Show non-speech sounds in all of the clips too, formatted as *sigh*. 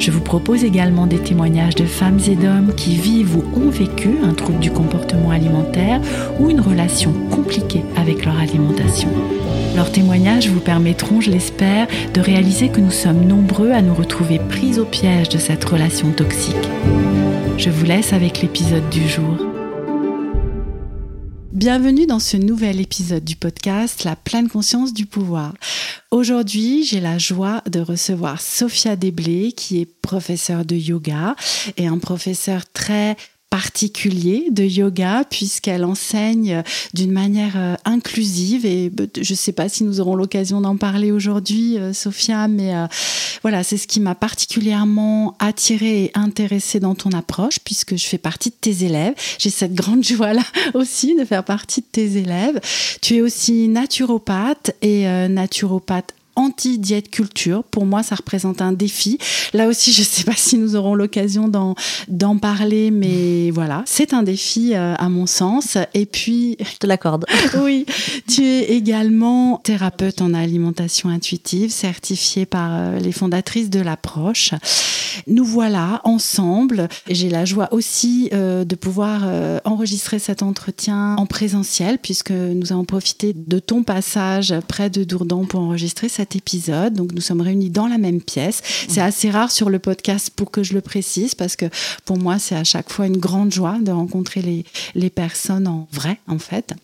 Je vous propose également des témoignages de femmes et d'hommes qui vivent ou ont vécu un trouble du comportement alimentaire ou une relation compliquée avec leur alimentation. Leurs témoignages vous permettront, je l'espère, de réaliser que nous sommes nombreux à nous retrouver pris au piège de cette relation toxique. Je vous laisse avec l'épisode du jour. Bienvenue dans ce nouvel épisode du podcast La pleine conscience du pouvoir. Aujourd'hui, j'ai la joie de recevoir Sophia Desblés, qui est professeure de yoga et un professeur très particulier de yoga puisqu'elle enseigne d'une manière euh, inclusive. Et je ne sais pas si nous aurons l'occasion d'en parler aujourd'hui euh, Sophia mais euh, voilà c'est ce qui m'a particulièrement attirée et intéressée dans ton approche puisque je fais partie de tes élèves. J'ai cette grande joie là *laughs* aussi de faire partie de tes élèves. Tu es aussi naturopathe et naturopathe anti-diète culture. Pour moi, ça représente un défi. Là aussi, je ne sais pas si nous aurons l'occasion d'en parler, mais *laughs* voilà, c'est un défi euh, à mon sens. Et puis... Je te l'accorde. *laughs* oui, tu es également thérapeute en alimentation intuitive, certifiée par euh, les fondatrices de l'approche. Nous voilà ensemble. J'ai la joie aussi euh, de pouvoir enregistrer cet entretien en présentiel, puisque nous avons profité de ton passage près de Dourdan pour enregistrer cet épisode. Donc nous sommes réunis dans la même pièce. C'est assez rare sur le podcast pour que je le précise parce que pour moi c'est à chaque fois une grande joie de rencontrer les, les personnes en vrai en fait.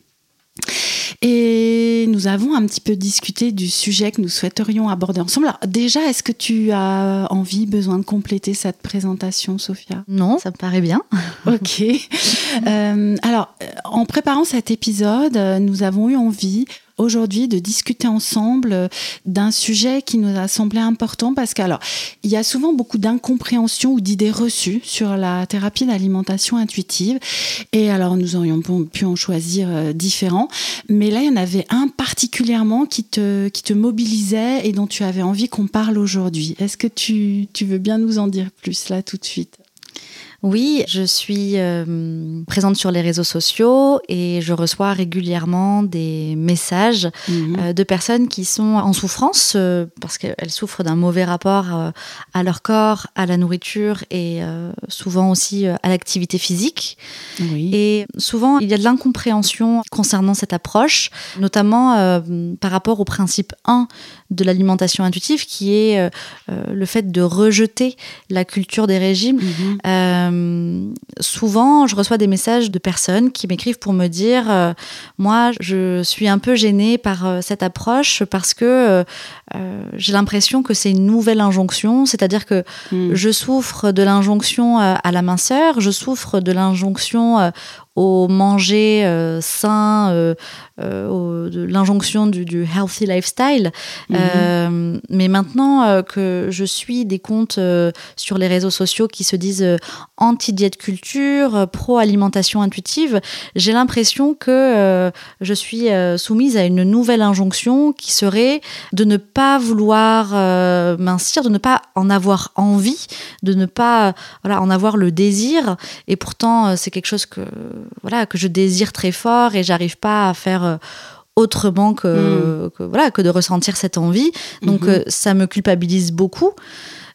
Et nous avons un petit peu discuté du sujet que nous souhaiterions aborder ensemble. Alors déjà, est-ce que tu as envie, besoin de compléter cette présentation, Sophia? Non, ça me paraît bien. *laughs* ok. Euh, alors, en préparant cet épisode, nous avons eu envie aujourd'hui de discuter ensemble euh, d'un sujet qui nous a semblé important parce qu'alors, il y a souvent beaucoup d'incompréhension ou d'idées reçues sur la thérapie d'alimentation intuitive. Et alors, nous aurions pu en choisir euh, différents. Mais là, il y en avait un particulièrement qui te, qui te mobilisait et dont tu avais envie qu'on parle aujourd'hui. Est-ce que tu, tu veux bien nous en dire plus là tout de suite? Oui, je suis euh, présente sur les réseaux sociaux et je reçois régulièrement des messages mhm. euh, de personnes qui sont en souffrance euh, parce qu'elles souffrent d'un mauvais rapport à leur corps, à la nourriture et souvent aussi à l'activité physique. Et souvent, il y a de l'incompréhension concernant cette approche, notamment par rapport au principe 1 de l'alimentation intuitive qui est le fait de rejeter la culture des régimes. Mhm. Euh, souvent, je reçois des messages de personnes qui m'écrivent pour me dire euh, Moi, je suis un peu gênée par euh, cette approche parce que j'ai l'impression que c'est une nouvelle injonction, c'est-à-dire que hmm. je souffre de l'injonction à la minceur, je souffre de l'injonction au manger euh, sain, euh, euh, de l'injonction du, healthy lifestyle. Mhm. mais maintenant que je suis des comptes sur les réseaux sociaux qui se disent anti-diète culture, pro-alimentation intuitive, j'ai l'impression que je suis soumise à une nouvelle injonction qui serait de ne pas vouloir mincir, de ne pas en avoir envie, de ne pas voilà, en avoir le désir. Et pourtant, c'est quelque chose que voilà que je désire très fort et j'arrive pas à faire euh, autrement hmm. que, voilà que de ressentir cette envie. Donc mhm. euh, ça me culpabilise beaucoup.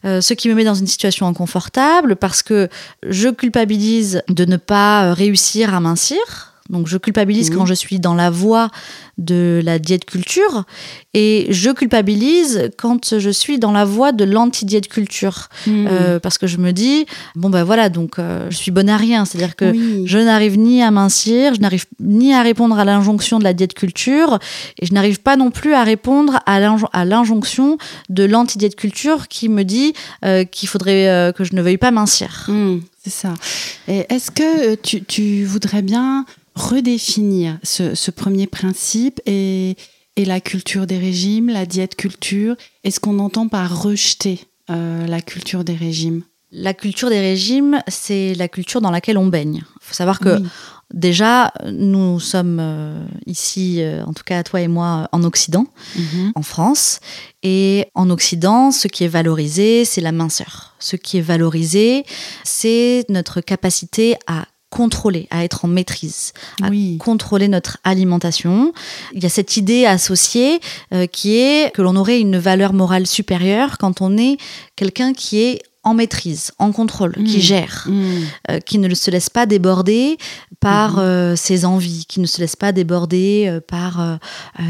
Euh, ce qui me met dans une situation inconfortable parce que je culpabilise de ne pas réussir à mincir, donc je culpabilise quand je suis dans la voie de la diète culture et je culpabilise quand je suis dans la voie de l'anti-diète culture. Hmm. Euh, parce que je me dis, bon ben voilà, donc euh, je suis bonne à rien. C'est-à-dire que je n'arrive ni à mincir, je n'arrive ni à répondre à l'injonction de la diète culture et je n'arrive pas non plus à répondre à l'injonction de l'anti-diète culture qui me dit euh, qu'il faudrait que je ne veuille pas mincir. Hmm, c'est ça. Est-ce que tu, tu voudrais bien redéfinir ce, premier principe et, la culture des régimes, la diète culture, et ce qu'on entend par rejeter la culture des régimes? La culture des régimes, c'est la culture dans laquelle on baigne. Il faut savoir que Déjà, nous sommes euh, ici, euh, en tout cas toi et moi, en Occident, mhm. en France. Et en Occident, ce qui est valorisé, c'est la minceur. Ce qui est valorisé, c'est notre capacité à contrôler, à être en maîtrise, à contrôler notre alimentation. Il y a cette idée associée euh, qui est que l'on aurait une valeur morale supérieure quand on est quelqu'un qui est en maîtrise, en contrôle, qui mmh. gère, mmh. Euh, qui ne se laisse pas déborder par mmh. euh, ses envies, qui ne se laisse pas déborder euh, par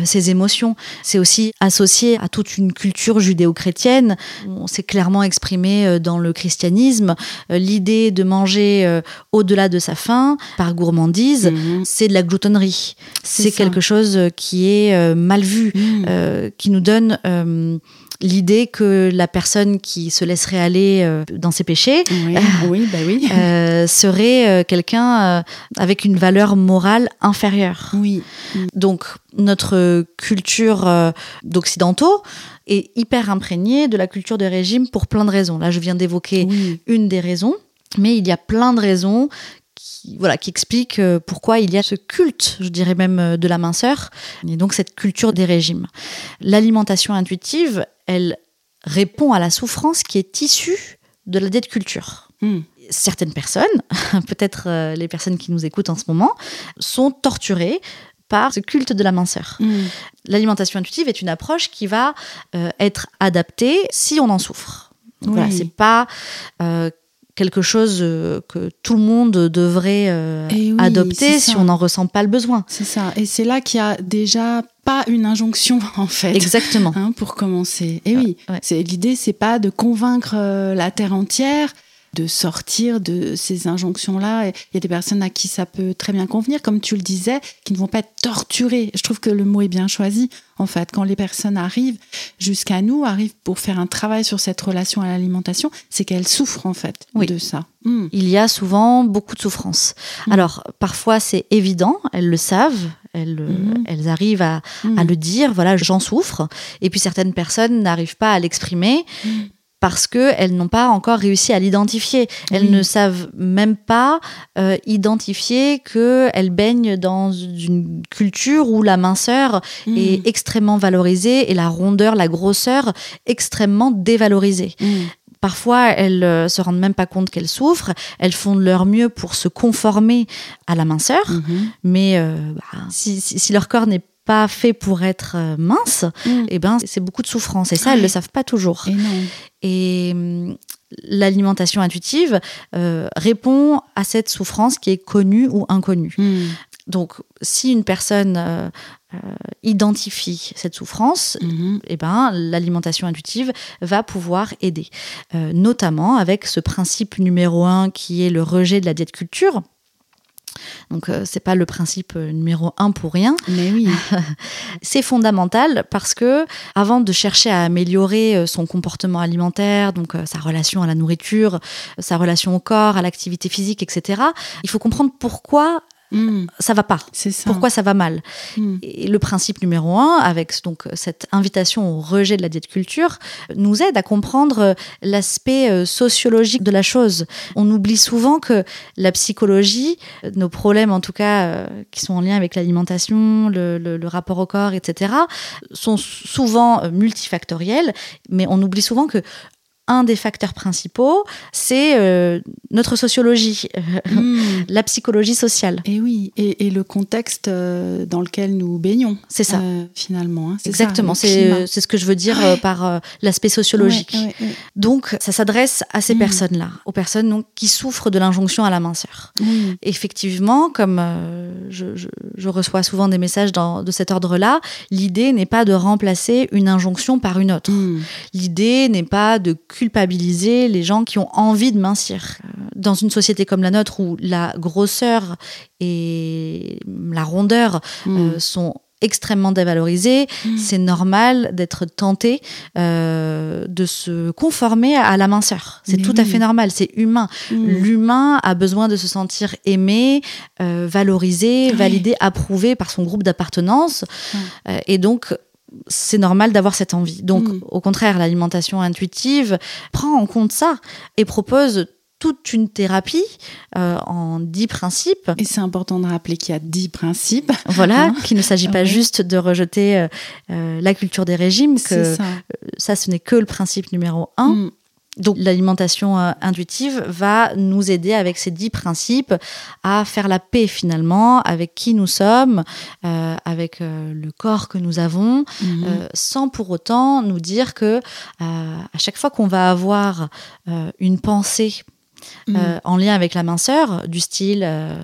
ses émotions. C'est aussi associé à toute une culture judéo-chrétienne. On s'est clairement exprimé dans le christianisme. L'idée de manger au-delà de sa faim, par gourmandise, c'est de la gloutonnerie. C'est quelque chose qui est mal vu, qui nous donne l'idée que la personne qui se laisserait aller euh, dans ses péchés oui, *laughs* bah oui. Euh, serait euh, quelqu'un avec une valeur morale inférieure. Oui. Donc notre culture d'occidentaux est hyper imprégnée de la culture de régime pour plein de raisons. Là, je viens d'évoquer une des raisons, mais il y a plein de raisons qui, voilà, qui explique pourquoi il y a ce culte, je dirais même, de la minceur, et donc cette culture des régimes. L'alimentation intuitive, elle répond à la souffrance qui est issue de la dette culture. Hmm. Certaines personnes, *laughs* peut-être euh, les personnes qui nous écoutent en ce moment, sont torturées par ce culte de la minceur. Hmm. L'alimentation intuitive est une approche qui va euh, être adaptée si on en souffre. Voilà, c'est pas euh, quelque chose que tout le monde devrait eh adopter si on n'en ressent pas le besoin. C'est ça. Et c'est là qu'il y a déjà pas une injonction *laughs* en fait. Exactement. Hein, pour commencer. Et oui, c'est l'idée, c'est pas de convaincre euh, la terre entière de sortir de ces injonctions-là. Il y a des personnes à qui ça peut très bien convenir, comme tu le disais, qui ne vont pas être torturées. Je trouve que le mot est bien choisi, en fait. Quand les personnes arrivent jusqu'à nous, arrivent pour faire un travail sur cette relation à l'alimentation, c'est qu'elles souffrent, en fait, de ça. Hmm. Il y a souvent beaucoup de souffrance. Hmm. Alors, parfois, c'est évident, elles le savent, elles, euh, hmm. elles arrivent à, à, le dire, voilà, j'en souffre. Et puis certaines personnes n'arrivent pas à l'exprimer parce qu'elles n'ont pas encore réussi à l'identifier. Elles ne savent même pas euh, identifier qu'elles baignent dans une culture où la minceur mm. est extrêmement valorisée et la rondeur, la grosseur extrêmement dévalorisée. Mm. Parfois, elles euh, se rendent même pas compte qu'elles souffrent. Elles font de leur mieux pour se conformer à la minceur, mm-hmm. mais euh, bah, si, si, leur corps n'est pas fait pour être euh, mince, mm. et eh ben c'est beaucoup de souffrance. Et ça, elles le savent pas toujours. Et, hum, l'alimentation intuitive euh, répond à cette souffrance qui est connue ou inconnue. Mm. Donc, si une personne euh, identifie cette souffrance, mm-hmm. et eh ben, l'alimentation intuitive va pouvoir aider, notamment avec ce principe numéro un qui est le rejet de la diète culture. Donc euh, c'est pas le principe euh, numéro un pour rien. Mais oui. *laughs* c'est fondamental parce que avant de chercher à améliorer euh, son comportement alimentaire, donc sa relation à la nourriture, sa relation au corps, à l'activité physique, etc., il faut comprendre pourquoi Hmm. Ça va pas. Pourquoi ça va mal hmm. Et le principe numéro un, avec donc cette invitation au rejet de la diète culture, nous aide à comprendre euh, l'aspect euh, sociologique de la chose. On oublie souvent que la psychologie, euh, nos problèmes en tout cas qui sont en lien avec l'alimentation, le, le, rapport au corps, etc., sont souvent multifactoriels, mais on oublie souvent que un des facteurs principaux, c'est euh, notre sociologie, hmm. *laughs* la psychologie sociale. Et oui, et, le contexte euh, dans lequel nous baignons. C'est ça. Euh, finalement. Hein, Exactement, c'est ce que je veux dire par l'aspect sociologique. donc, ça s'adresse à ces hmm. personnes-là, aux personnes donc, qui souffrent de l'injonction à la minceur. Effectivement, comme je, reçois souvent des messages dans, de cet ordre-là, l'idée n'est pas de remplacer une injonction par une autre. Hmm. L'idée n'est pas de culpabiliser les gens qui ont envie de mincir. Dans une société comme la nôtre où la grosseur et la rondeur mm. euh, sont extrêmement dévalorisées, mm. c'est normal d'être tenté euh, de se conformer à la minceur. C'est tout à fait normal, c'est humain. Mm. L'humain a besoin de se sentir aimé, euh, valorisé, validé, approuvé par son groupe d'appartenance. et donc, c'est normal d'avoir cette envie. Donc, mm. au contraire, l'alimentation intuitive prend en compte ça et propose toute une thérapie euh, en dix principes. Et c'est important de rappeler qu'il y a dix principes. Voilà, hein *laughs* qu'il ne s'agit pas juste de rejeter euh, euh, la culture des régimes, que ça. ça. ce n'est que le principe numéro un. Mm. Donc l'alimentation intuitive va nous aider avec ces dix principes à faire la paix finalement avec qui nous sommes, avec le corps que nous avons, mm. sans pour autant nous dire que à chaque fois qu'on va avoir une pensée. Euh, en lien avec la minceur, du style euh,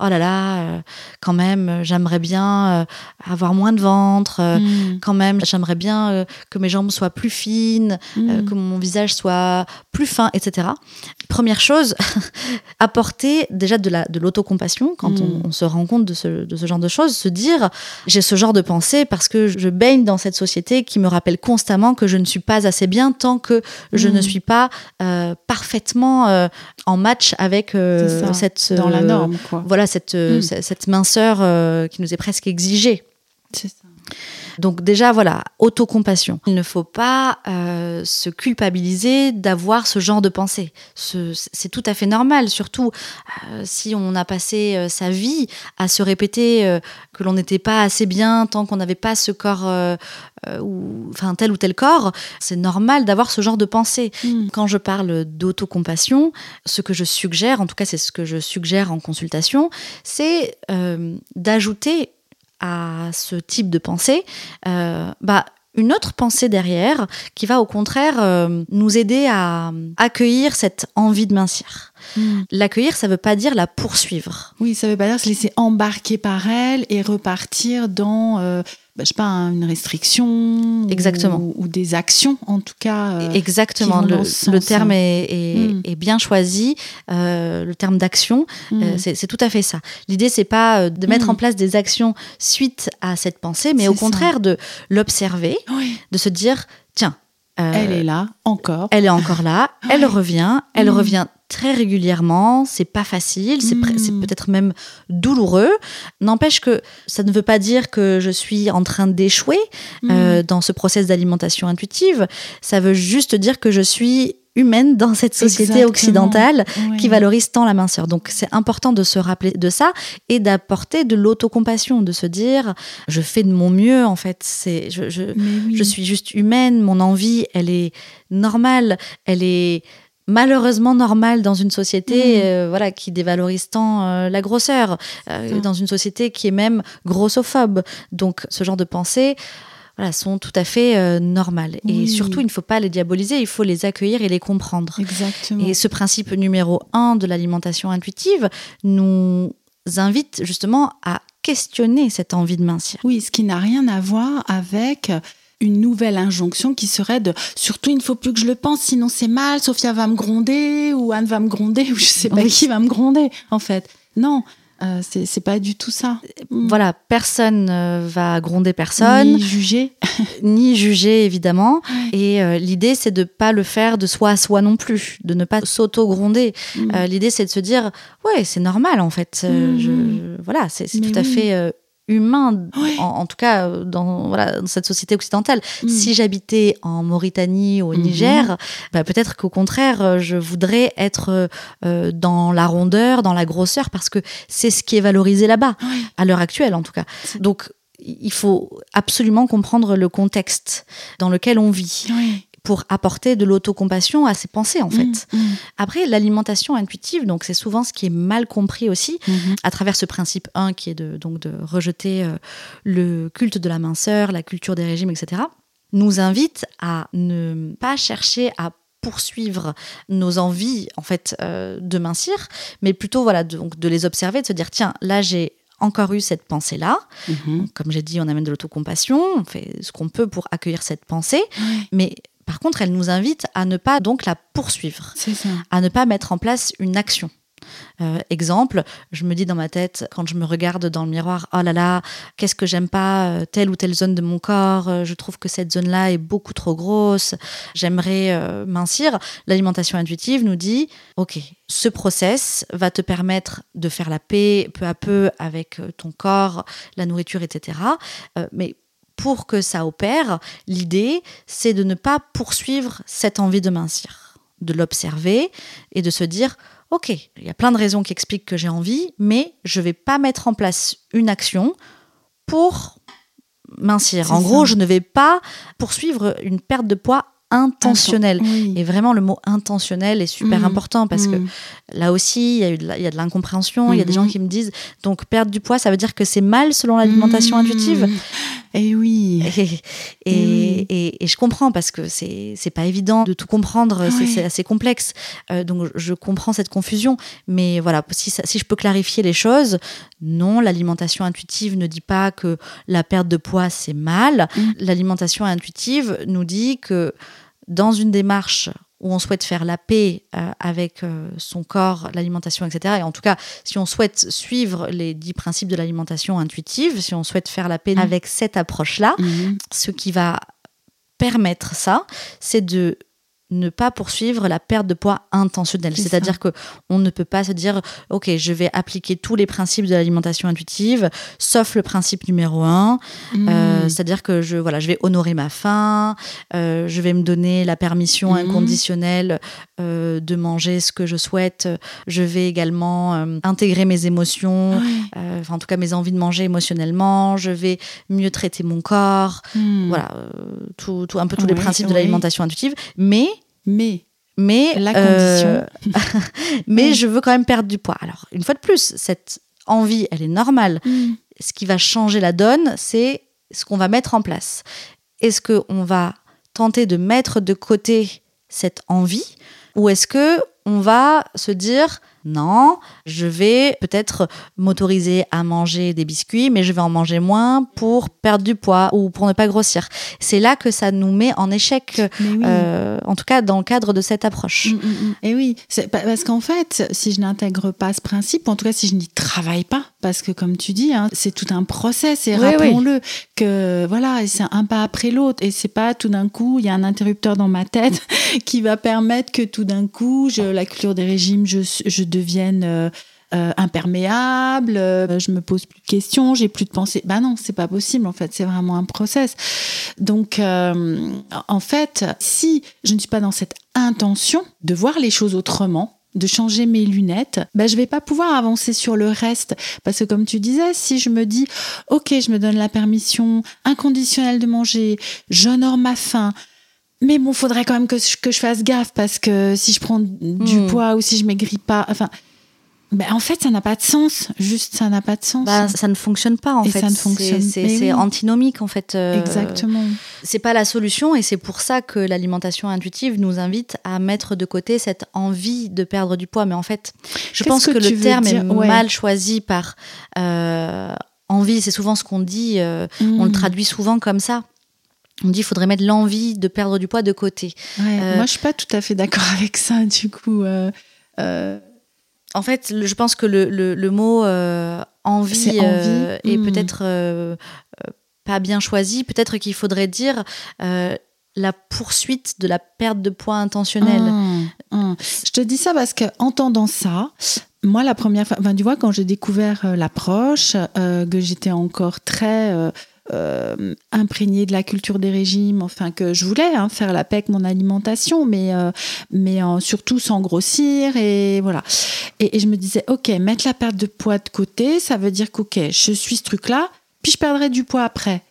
oh là là, euh, quand même, j'aimerais bien avoir moins de ventre, mm. quand même, j'aimerais bien que mes jambes soient plus fines, mm. que mon visage soit plus fin, etc. Première chose, *laughs* apporter déjà de la de l'autocompassion quand on, se rend compte de ce, de ce genre de choses, se dire j'ai ce genre de pensée parce que je baigne dans cette société qui me rappelle constamment que je ne suis pas assez bien tant que je ne suis pas parfaitement euh, en match avec euh, cette dans la norme voilà cette mm. cette minceur euh, qui nous est presque exigée. C'est ça. Donc déjà, voilà, autocompassion. Il ne faut pas euh, se culpabiliser d'avoir ce genre de pensée. C'est tout à fait normal, surtout euh, si on a passé euh, sa vie à se répéter que l'on n'était pas assez bien tant qu'on n'avait pas ce corps, ou, enfin tel ou tel corps. C'est normal d'avoir ce genre de pensée. Hmm. Quand je parle d'autocompassion, ce que je suggère, en tout cas c'est ce que je suggère en consultation, c'est d'ajouter à ce type de pensée, euh, bah, une autre pensée derrière qui va au contraire euh, nous aider à accueillir cette envie de mincir. Hmm. L'accueillir, ça ne veut pas dire la poursuivre. Oui, ça veut pas dire se laisser embarquer par elle et repartir dans euh, bah, je sais pas, une restriction Exactement. Ou, des actions, en tout cas. Euh, Exactement, le, terme est, mm. bien choisi, euh, le terme d'action, euh, c'est tout à fait ça. L'idée, c'est pas de mettre en place des actions suite à cette pensée, mais au contraire de l'observer, de se dire, tiens, elle est là, encore. Elle est encore là, *laughs* elle revient, elle revient très régulièrement, c'est pas facile, c'est hmm. peut-être même douloureux. N'empêche que ça ne veut pas dire que je suis en train d'échouer euh, hmm. dans ce process d'alimentation intuitive. Ça veut juste dire que je suis humaine dans cette société occidentale qui valorise tant la minceur. Donc c'est important de se rappeler de ça et d'apporter de l'autocompassion, de se dire je fais de mon mieux en fait. C'est je, je, je suis juste humaine, mon envie elle est normale, elle est malheureusement normal dans une société mmh. euh, voilà qui dévalorise tant euh, la grosseur, euh, dans une société qui est même grossophobe. Donc ce genre de pensées voilà, sont tout à fait normales. Et surtout, il ne faut pas les diaboliser, il faut les accueillir et les comprendre. Exactement. Et ce principe numéro un de l'alimentation intuitive nous invite justement à questionner cette envie de mincir. Oui, ce qui n'a rien à voir avec une nouvelle injonction qui serait de surtout il ne faut plus que je le pense sinon c'est mal Sophia va me gronder ou Anne va me gronder ou je sais pas qui va me gronder en fait non euh, c'est pas du tout ça. Mm. Voilà, personne ne va gronder personne. Ni juger. *laughs* ni juger, évidemment. Et euh, l'idée, c'est de pas le faire de soi à soi non plus, de ne pas s'auto-gronder. Mm. Euh, l'idée, c'est de se dire, ouais, c'est normal, en fait. Mm. Je, voilà, c'est tout à fait humain, en, tout cas euh, dans, voilà, dans cette société occidentale. Mm. Si j'habitais en Mauritanie ou au Niger, mm-hmm. bah, peut-être qu'au contraire, euh, je voudrais être euh, dans la rondeur, dans la grosseur, parce que c'est ce qui est valorisé là-bas, à l'heure actuelle en tout cas. Donc, il faut absolument comprendre le contexte dans lequel on vit pour apporter de l'autocompassion à ses pensées en fait. Mm, mm. Après l'alimentation intuitive, donc c'est souvent ce qui est mal compris aussi mm-hmm. à travers ce principe 1 qui est de donc de rejeter euh, le culte de la minceur, la culture des régimes, etc. nous invite à ne pas chercher à poursuivre nos envies en fait euh, de mincir, mais plutôt voilà donc de les observer, de se dire tiens là j'ai encore eu cette pensée-là. Mm-hmm. Comme j'ai dit, on amène de l'autocompassion, on fait ce qu'on peut pour accueillir cette pensée, mais par contre, elle nous invite à ne pas donc la poursuivre, à ne pas mettre en place une action. Euh, exemple, je me dis dans ma tête, quand je me regarde dans le miroir, oh là là, qu'est-ce que j'aime pas euh, telle ou telle zone de mon corps, euh, je trouve que cette zone-là est beaucoup trop grosse, j'aimerais mincir. L'alimentation intuitive nous dit, ok, ce process va te permettre de faire la paix peu à peu avec ton corps, la nourriture, etc. mais pour que ça opère, l'idée, c'est de ne pas poursuivre cette envie de mincir, de l'observer et de se dire, OK, il y a plein de raisons qui expliquent que j'ai envie, mais je ne vais pas mettre en place une action pour mincir. En gros, je ne vais pas poursuivre une perte de poids intentionnel. Et vraiment, le mot intentionnel est super mm. important parce que mm. là aussi, il y, a eu de il y a de l'incompréhension. Il y a des gens mm-hmm. qui me disent donc perdre du poids, ça veut dire que c'est mal selon l'alimentation mm. intuitive. Et oui. Et, et, je comprends parce que c'est pas évident de tout comprendre. C'est assez complexe. Euh, donc je comprends cette confusion. Mais voilà, si, si je peux clarifier les choses, non, l'alimentation intuitive ne dit pas que la perte de poids c'est mal. L'alimentation intuitive nous dit que dans une démarche où on souhaite faire la paix euh, avec euh, son corps, l'alimentation, etc. Et en tout cas, si on souhaite suivre les dix principes de l'alimentation intuitive, si on souhaite faire la paix mmh. avec cette approche-là, mmh. ce qui va permettre ça, c'est de ne pas poursuivre la perte de poids intentionnelle. C'est-à-dire que on ne peut pas se dire, ok, je vais appliquer tous les principes de l'alimentation intuitive, sauf le principe numéro un. Hmm. Euh, c'est-à-dire que je, voilà, je vais honorer ma faim, euh, je vais me donner la permission hmm. inconditionnelle euh, de manger ce que je souhaite. Je vais également intégrer mes émotions, en tout cas mes envies de manger émotionnellement. Je vais mieux traiter mon corps. Hmm. Voilà, tout, un peu tous les principes de l'alimentation intuitive, mais mais mais la condition. Euh, *laughs* mais je veux quand même perdre du poids. Alors une fois de plus, cette envie, elle est normale. Mm. Ce qui va changer la donne, c'est ce qu'on va mettre en place. Est-ce qu'on va tenter de mettre de côté cette envie ou est-ce que on va se dire non, je vais peut-être m'autoriser à manger des biscuits, mais je vais en manger moins pour perdre du poids ou pour ne pas grossir. C'est là que ça nous met en échec, euh, en tout cas dans le cadre de cette approche. Mm, mm, mm. Et oui, parce qu'en fait, si je n'intègre pas ce principe, en tout cas si je n'y travaille pas, parce que comme tu dis, hein, c'est tout un process et rappelons-le que voilà, c'est un pas après l'autre et c'est pas tout d'un coup il y a un interrupteur dans ma tête *laughs* qui va permettre que tout d'un coup je, la culture des régimes je, je devienne euh, euh, imperméable, euh, je me pose plus de questions, j'ai plus de pensées. Ben non, c'est pas possible en fait, c'est vraiment un process. Donc en fait, si je ne suis pas dans cette intention de voir les choses autrement, de changer mes lunettes, ben je vais pas pouvoir avancer sur le reste parce que comme tu disais, si je me dis OK, je me donne la permission inconditionnelle de manger, j'honore ma faim, mais bon, faudrait quand même que je, que je fasse gaffe parce que si je prends du hmm. poids ou si je maigris pas, enfin, ben en fait, ça n'a pas de sens. Juste, ça n'a pas de sens. Bah, ça ne fonctionne pas en et fait. Ça ne fonctionne. C'est antinomique en fait. Euh, Exactement. C'est pas la solution et c'est pour ça que l'alimentation intuitive nous invite à mettre de côté cette envie de perdre du poids. Mais en fait, je pense que, le terme est mal choisi par euh, envie. C'est souvent ce qu'on dit. Euh, on le hmm. traduit souvent comme ça on dit qu'il faudrait mettre l'envie de perdre du poids de côté. Euh, moi, je suis pas tout à fait d'accord *laughs* avec ça, du coup. Euh, euh. En fait, je pense que le, mot envie, est, hmm. peut-être pas bien choisi. Peut-être qu'il faudrait dire la poursuite de la perte de poids intentionnelle. Hmm, hmm. Je te dis ça parce que entendant ça, moi, la première fois, enfin, tu vois, quand j'ai découvert l'approche, que j'étais encore très euh, imprégnée de la culture des régimes, enfin que je voulais hein, faire la paix avec mon alimentation, mais, euh, mais surtout sans grossir et voilà. Et, je me disais, ok, mettre la perte de poids de côté, ça veut dire qu'ok, je suis ce truc-là, puis je perdrai du poids après.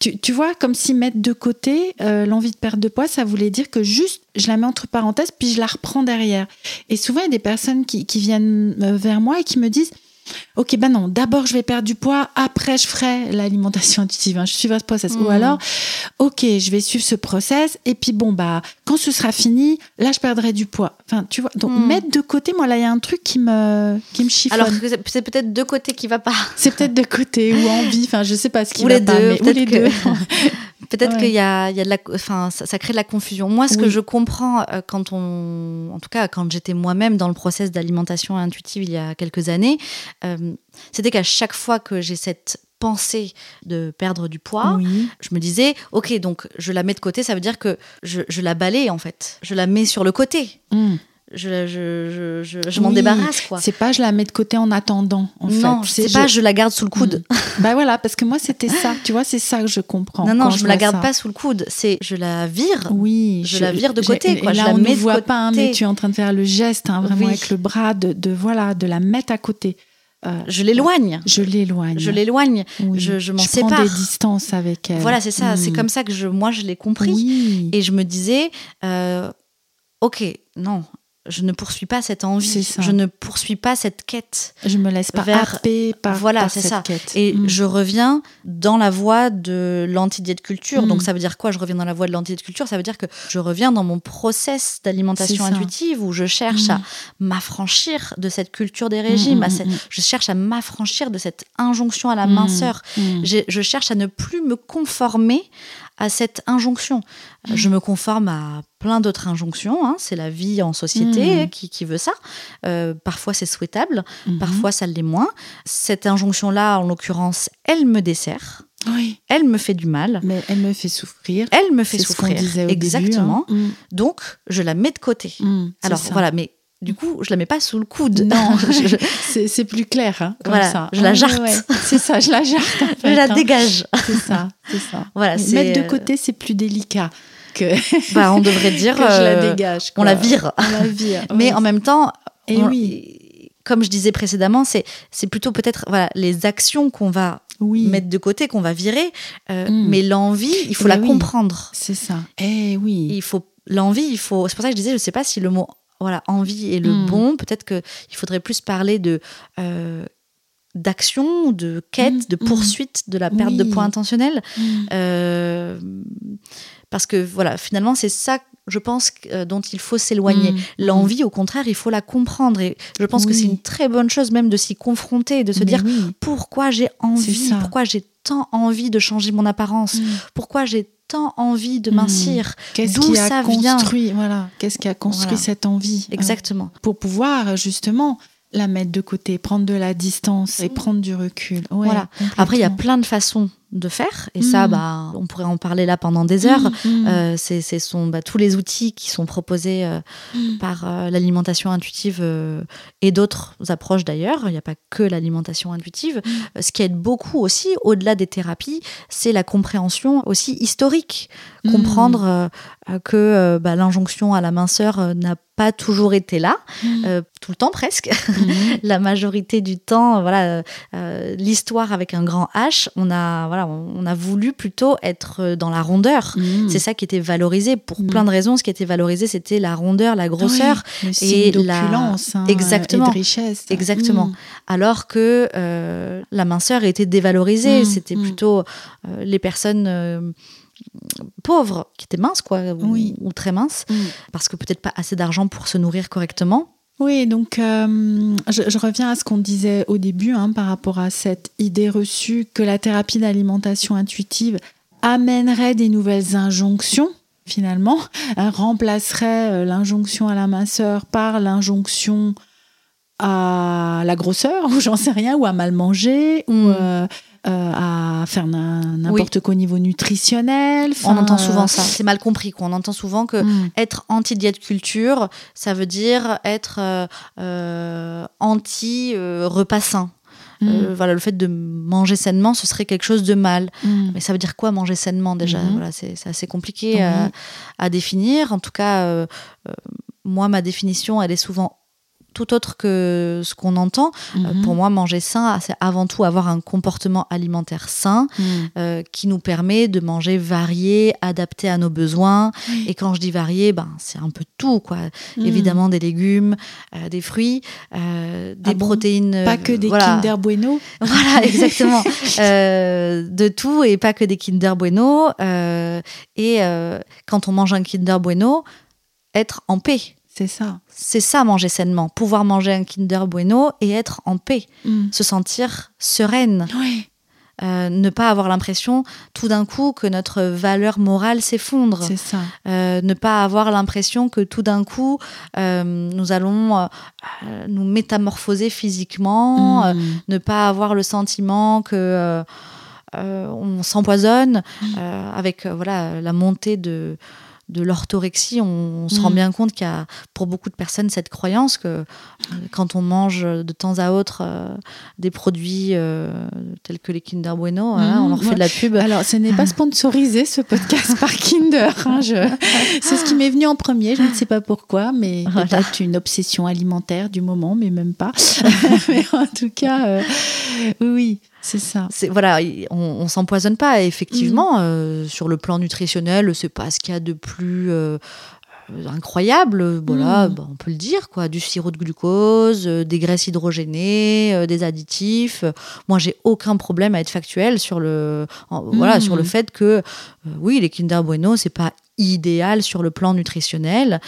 Tu, tu, vois, comme si mettre de côté euh, l'envie de perdre de poids, ça voulait dire que juste je la mets entre parenthèses, puis je la reprends derrière. Et souvent, il y a des personnes qui, qui viennent vers moi et qui me disent Ok, ben non, d'abord je vais perdre du poids, après je ferai l'alimentation intuitive. Hein, je suis ce process. Ou hmm. alors, ok, je vais suivre ce process, et puis bon, bah, quand ce sera fini, là je perdrai du poids. Enfin, tu vois, donc hmm. mettre de côté, moi là, il y a un truc qui me, qui me chiffonne. Alors, c'est peut-être de côté qui va pas. C'est peut-être de côté ou envie, enfin, je sais pas ce qui ou va les pas. Deux, ou les deux. *laughs* *laughs* Peut-être qu'il y a, il y a de la, enfin, ça, crée de la confusion. Moi, ce que je comprends euh, quand on, en tout cas, quand j'étais moi-même dans le process d'alimentation intuitive il y a quelques années, euh, c'était qu'à chaque fois que j'ai cette pensée de perdre du poids, je me disais, ok, donc je la mets de côté, ça veut dire que je, la balaye en fait, je la mets sur le côté. Mmh. Je, je, je, je m'en débarrasse quoi. C'est pas je la mets de côté en attendant en non, fait. c'est pas je la garde sous le coude. Mm. *laughs* bah voilà, parce que moi c'était ça, tu vois, c'est ça que je comprends. Non non, je, me la garde pas sous le coude, c'est je la vire. Oui, je, la vire de côté quoi. là, je la on mets ne voit pas, hein, mais tu es en train de faire le geste hein, vraiment avec le bras de, de, voilà de la mettre à côté. Euh, je l'éloigne. Je l'éloigne. Je l'éloigne. Je, je m'en sépare. prends des distances avec elle. Voilà, c'est ça. C'est comme ça que je, moi, je l'ai compris. Et je me disais, euh, ok, non, je ne poursuis pas cette envie, je ne poursuis pas cette quête. Je me laisse pas vers... happer par, voilà, c'est ça. quête. Et mm. je reviens dans la voie de l'anti-diète culture. Donc mm. ça veut dire quoi Je reviens dans la voie de l'anti-diète culture? Ça veut dire que je reviens dans mon process d'alimentation intuitive où je cherche à mm. m'affranchir de cette culture des régimes. je cherche à m'affranchir de cette injonction à la minceur. Je cherche à ne plus me conformer à cette injonction. Mmh. Je me conforme à plein d'autres injonctions. Hein. C'est la vie en société mmh. qui, veut ça. Euh, parfois, c'est souhaitable. Mmh. Parfois, ça l'est moins. Cette injonction-là, en l'occurrence, elle me dessert. Oui. Elle me fait du mal. Mais elle me fait souffrir. Elle me fait souffrir. Exactement. Début, hein. Donc, je la mets de côté. Alors, voilà, mais du coup, je la mets pas sous le coude. Non, *laughs* c'est plus clair, hein, comme voilà, ça. Je la jarte. C'est ça, je la jarte. *laughs* je la hein. dégage. C'est ça, c'est ça. *laughs* Voilà, mettre de côté, c'est plus délicat que. Bah, on devrait dire. que je la euh, dégage. On la vire. On la vire. Mais en même temps. Et oui. Comme je disais précédemment, c'est plutôt peut-être voilà les actions qu'on va oui. mettre de côté, qu'on va virer. Euh, mm. Mais l'envie, il faut la comprendre. C'est ça. Eh oui. Il faut l'envie, il faut. C'est pour ça que je disais, je sais pas si le mot voilà, envie est le Hmm. bon. Peut-être qu'il faudrait plus parler de euh, d'action, de quête, Hmm. de poursuite de la perte Oui. de poids intentionnel. Euh, parce que voilà, finalement, c'est ça, je pense, euh, dont il faut s'éloigner. L'envie, au contraire, il faut la comprendre. Et je pense que c'est une très bonne chose même de s'y confronter, de se Mais dire oui. pourquoi j'ai envie, pourquoi j'ai tant envie de changer mon apparence, Mm. pourquoi j'ai tant envie de Mm. mincir, Qu'est-ce d'où qui a ça vient? construit, voilà, qu'est-ce qui a construit Voilà. cette envie euh, Exactement. pour pouvoir justement la mettre de côté, prendre de la distance et prendre du recul. Ouais, Voilà. Après, il y a plein de façons de faire, et ça, Mm. bah, on pourrait en parler là pendant des heures. Mm, mm. Euh, c'est ce sont bah, tous les outils qui sont proposés euh, Mm. par euh, l'alimentation intuitive et d'autres approches d'ailleurs. Il n'y a pas que l'alimentation intuitive. Ce qui aide beaucoup aussi, au-delà des thérapies, c'est la compréhension aussi historique. Comprendre que bah, l'injonction à la minceur n'a pas toujours été là, euh, tout le temps presque. *laughs* La majorité du temps, voilà, euh, l'histoire avec un grand H, on a, voilà, on on a voulu plutôt être euh, dans la rondeur. Mm. C'est ça qui était valorisé pour Mm. plein de raisons. Ce qui était valorisé, c'était la rondeur, la grosseur. Oui, et la- hein, Exactement. et de richesse. Exactement. Mm. Alors que euh, la minceur était dévalorisée. C'était plutôt euh, les personnes euh, pauvres qui étaient minces, quoi, ou, Oui. ou très minces, parce que peut-être pas assez d'argent pour se nourrir correctement. Oui, donc euh, je, je reviens à ce qu'on disait au début hein, par rapport à cette idée reçue que la thérapie d'alimentation intuitive amènerait des nouvelles injonctions finalement, hein, remplacerait euh, l'injonction à la minceur par l'injonction à la grosseur, *laughs* ou j'en sais rien, ou à mal manger, ou Mm. euh, à faire n'importe quoi au niveau nutritionnel. On entend souvent euh, ça. C'est mal compris. Quoi. On entend souvent que mm. être anti-diète culture, ça veut dire être euh, euh, anti-repas sain. Mm. Euh, voilà, le fait de manger sainement, ce serait quelque chose de mal. Mm. Mais ça veut dire quoi manger sainement déjà? Voilà, C'est assez compliqué à, à définir. En tout cas, euh, euh, moi, ma définition, elle est souvent tout autre que ce qu'on entend. Euh, Mhm. pour moi, manger sain, c'est avant tout avoir un comportement alimentaire sain Mm. euh, qui nous permet de manger varié, adapté à nos besoins. Oui. Et quand je dis varié, ben, c'est un peu tout. Quoi. Mm. Évidemment, des légumes, euh, des fruits, euh, des Ah bon protéines. Pas que des voilà. Kinder Bueno. *laughs* Voilà, *laughs* exactement. De tout et pas que des Kinder Bueno. et quand on mange un Kinder Bueno, être en paix. C'est ça. C'est ça, manger sainement. Pouvoir manger un Kinder Bueno et être en paix. Mm. Se sentir sereine. Oui, Euh, ne pas avoir l'impression tout d'un coup que notre valeur morale s'effondre. c'est ça. Euh, ne pas avoir l'impression que tout d'un coup, euh, nous allons nous métamorphoser physiquement. Mm. ne pas avoir le sentiment que on s'empoisonne Mm. avec voilà la montée de de l'orthorexie, on, se rend mm. bien compte qu'il y a pour beaucoup de personnes cette croyance que euh, quand on mange de temps à autre euh, des produits euh, tels que les Kinder Bueno, mm. on leur fait de la pub. Alors, ce n'est pas *laughs* sponsorisé ce podcast par Kinder. Hein, c'est ce qui m'est venu en premier, je ne sais pas pourquoi, mais peut-être une obsession alimentaire du moment, mais même pas. *laughs* mais en tout cas, oui. C'est ça. C'est voilà, on, on s'empoisonne pas. Effectivement, mm. euh, sur le plan nutritionnel, c'est pas ce qu'il y a de plus euh, incroyable. Voilà, mm. bah, on peut le dire quoi. Du sirop de glucose, euh, des graisses hydrogénées, des additifs. Moi, j'ai aucun problème à être factuel sur le voilà sur le mm. fait que oui, les Kinder Bueno, c'est pas idéal sur le plan nutritionnel,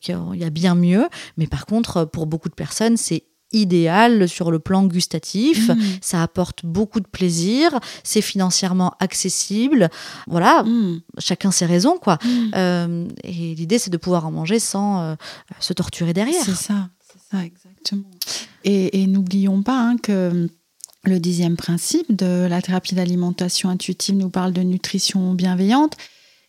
qu'il y a bien mieux, mais par contre, pour beaucoup de personnes, c'est idéal sur le plan gustatif. Mm. Ça apporte beaucoup de plaisir. C'est financièrement accessible. Voilà, mm. chacun ses raisons, quoi. Mm. Euh, et l'idée, c'est de pouvoir en manger sans euh, se torturer derrière. C'est ça, c'est ça, exactement. Et, n'oublions pas hein, que le dixième principe de la thérapie d'alimentation intuitive nous parle de nutrition bienveillante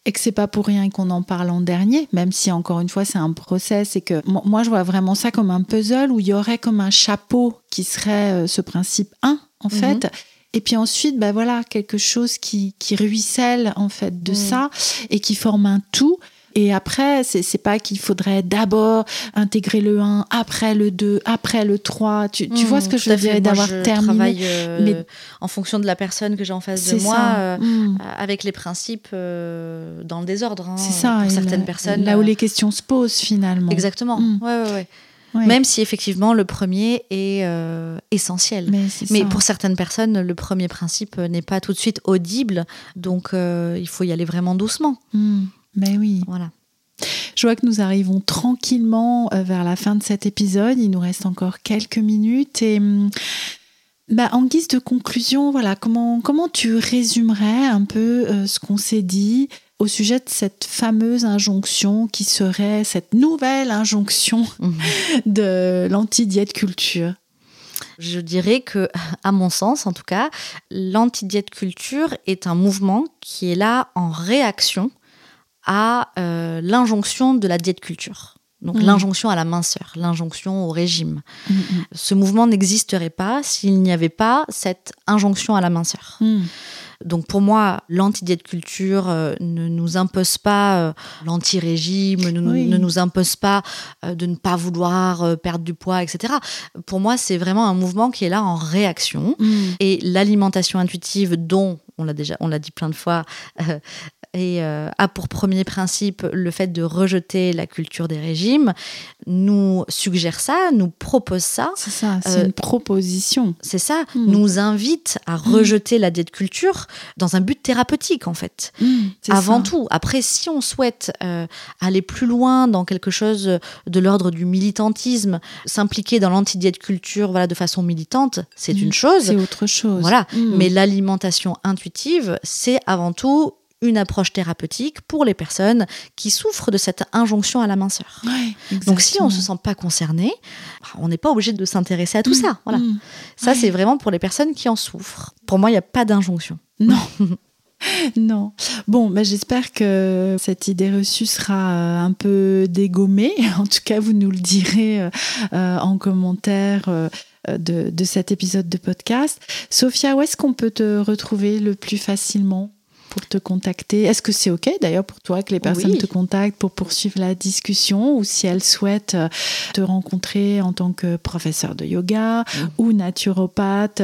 et que c'est pas pour rien qu'on en parle en dernier, même si encore une fois c'est un process et que moi je vois vraiment ça comme un puzzle où il y aurait comme un chapeau qui serait euh, ce principe 1 en mhm. fait. Et puis ensuite, ben voilà, quelque chose qui, qui ruisselle en fait de ça et qui forme un tout. Et après, c'est pas qu'il faudrait d'abord intégrer le 1, après le 2, après le 3. Tu, tu vois ce que je veux dire d'avoir terminé euh, mais en fonction de la personne que j'ai en face de moi, euh, mm. avec les principes euh, dans le désordre. Hein, c'est ça. Pour certaines personnes. Là où les questions se posent finalement. Exactement. Mm. Ouais, ouais, ouais. Même si effectivement le premier est essentiel. Mais, Mais pour certaines personnes, le premier principe n'est pas tout de suite audible, donc il faut y aller vraiment doucement. Mm. Mais oui. Voilà. Je vois que nous arrivons tranquillement euh, vers la fin de cet épisode. Il nous reste encore quelques minutes et hum, bah, en guise de conclusion, voilà, comment, comment tu résumerais un peu euh, ce qu'on s'est dit au sujet de cette fameuse injonction qui serait cette nouvelle injonction mhm. *laughs* de l'anti-diète culture? Je dirais que, à mon sens en tout cas, l'anti-diète culture est un mouvement qui est là en réaction à euh, l'injonction de la diète culture. Donc mmh. l'injonction à la minceur, l'injonction au régime. Mmh, mmh. Ce mouvement n'existerait pas s'il n'y avait pas cette injonction à la minceur. Donc pour moi, l'anti-diète culture euh, ne nous impose pas euh, l'anti-régime, ne, ne, nous impose pas de ne pas vouloir perdre du poids, etc. Pour moi, c'est vraiment un mouvement qui est là en réaction. Et l'alimentation intuitive dont on l'a déjà, on l'a dit plein de fois, et euh, a pour premier principe le fait de rejeter la culture des régimes, nous suggère ça, nous propose ça. C'est ça, c'est euh, une proposition. C'est ça, hmm. nous invite à rejeter la diète culture dans un but thérapeutique en fait. Hmm, Avant tout. Après, si on souhaite euh, aller plus loin dans quelque chose de l'ordre du militantisme, s'impliquer dans l'anti-diète culture voilà, de façon militante, c'est une hmm, chose. C'est autre chose. Voilà. Mais l'alimentation intuitive, c'est avant tout une approche thérapeutique pour les personnes qui souffrent de cette injonction à la minceur. Donc si on ne se sent pas concerné, bah, on n'est pas obligé de s'intéresser à tout ça. Voilà. Mm. Ça, c'est vraiment pour les personnes qui en souffrent. Pour moi, il n'y a pas d'injonction. Non. *laughs* Non. Bon, bah, j'espère que cette idée reçue sera euh, un peu dégommée. *laughs* En tout cas, vous nous le direz euh, euh, en commentaire. de, de, cet épisode de podcast. Sophia, où est-ce qu'on peut te retrouver le plus facilement? Pour te contacter Est-ce que c'est OK d'ailleurs pour toi que les personnes te contactent pour poursuivre la discussion ou si elles souhaitent euh, te rencontrer en tant que professeur de yoga ou naturopathe?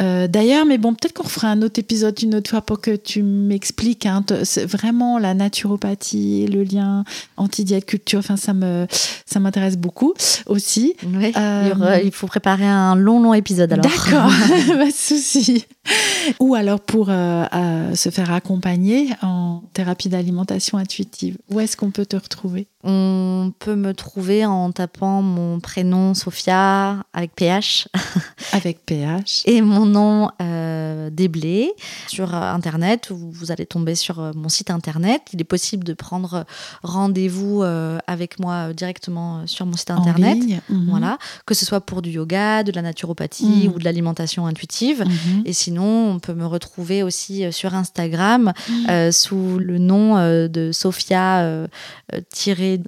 Euh, D'ailleurs, mais bon, peut-être qu'on fera un autre épisode une autre fois pour que tu m'expliques hein, vraiment la naturopathie, le lien anti-diète culture. Enfin, ça me ça m'intéresse beaucoup aussi. Oui, euh, il faut préparer un long, long épisode alors. D'accord, *laughs* *laughs* pas de souci. *laughs* Ou alors pour se faire accompagner en thérapie d'alimentation intuitive. Où est-ce qu'on peut te retrouver? On peut me trouver en tapant mon prénom Sophia avec PH. *laughs* avec PH. Et mon nom euh, Déblé sur euh, Internet. Vous allez tomber sur euh, mon site Internet. Il est possible de prendre rendez-vous euh, avec moi directement sur mon site Internet. Mhm. Voilà. Que ce soit pour du yoga, de la naturopathie Mhm. ou de l'alimentation intuitive. Mhm. Et sinon, on peut me retrouver aussi sur Instagram euh, sous le nom de Sophia euh,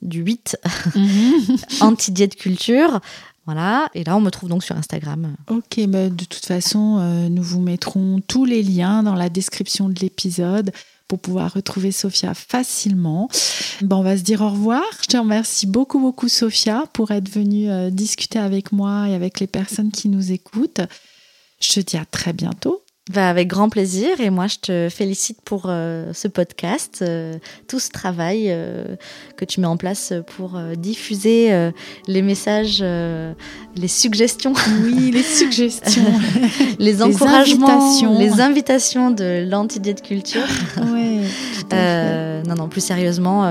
du 8 Mhm. *laughs* anti-diète culture. Voilà, et là on me trouve donc sur Instagram. Ok, bah, de toute façon, euh, nous vous mettrons tous les liens dans la description de l'épisode pour pouvoir retrouver Sophia facilement. Bon, on va se dire au revoir. Je te remercie beaucoup, beaucoup, Sophia, pour être venue euh, discuter avec moi et avec les personnes qui nous écoutent. Je te dis à très bientôt. Bah, avec grand plaisir, et moi je te félicite pour euh, ce podcast, euh, tout ce travail euh, que tu mets en place pour diffuser les messages, les suggestions, Oui, les suggestions. *laughs* les encouragements, invitations. les invitations de l'anti-diète culture. ouais, *laughs* non, non, plus sérieusement,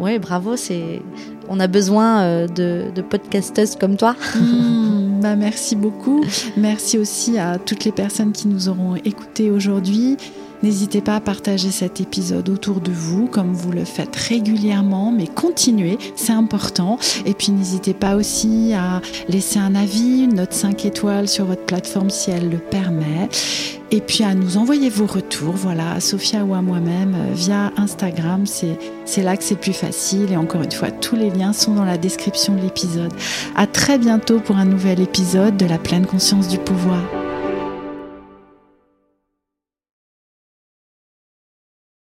ouais, bravo, c'est, on a besoin de, de podcasteuses comme toi. Hmm, bah merci beaucoup. Merci aussi à toutes les personnes qui nous auront écoutés aujourd'hui. N'hésitez pas à partager cet épisode autour de vous, comme vous le faites régulièrement, mais continuez, c'est important. Et puis n'hésitez pas aussi à laisser un avis, une note 5 étoiles sur votre plateforme si elle le permet. Et puis à nous envoyer vos retours, voilà, à Sophia ou à moi-même, euh, via Instagram, c'est c'est là que c'est plus facile. Et encore une fois, tous les liens sont dans la description de l'épisode. À très bientôt pour un nouvel épisode de la pleine conscience du pouvoir.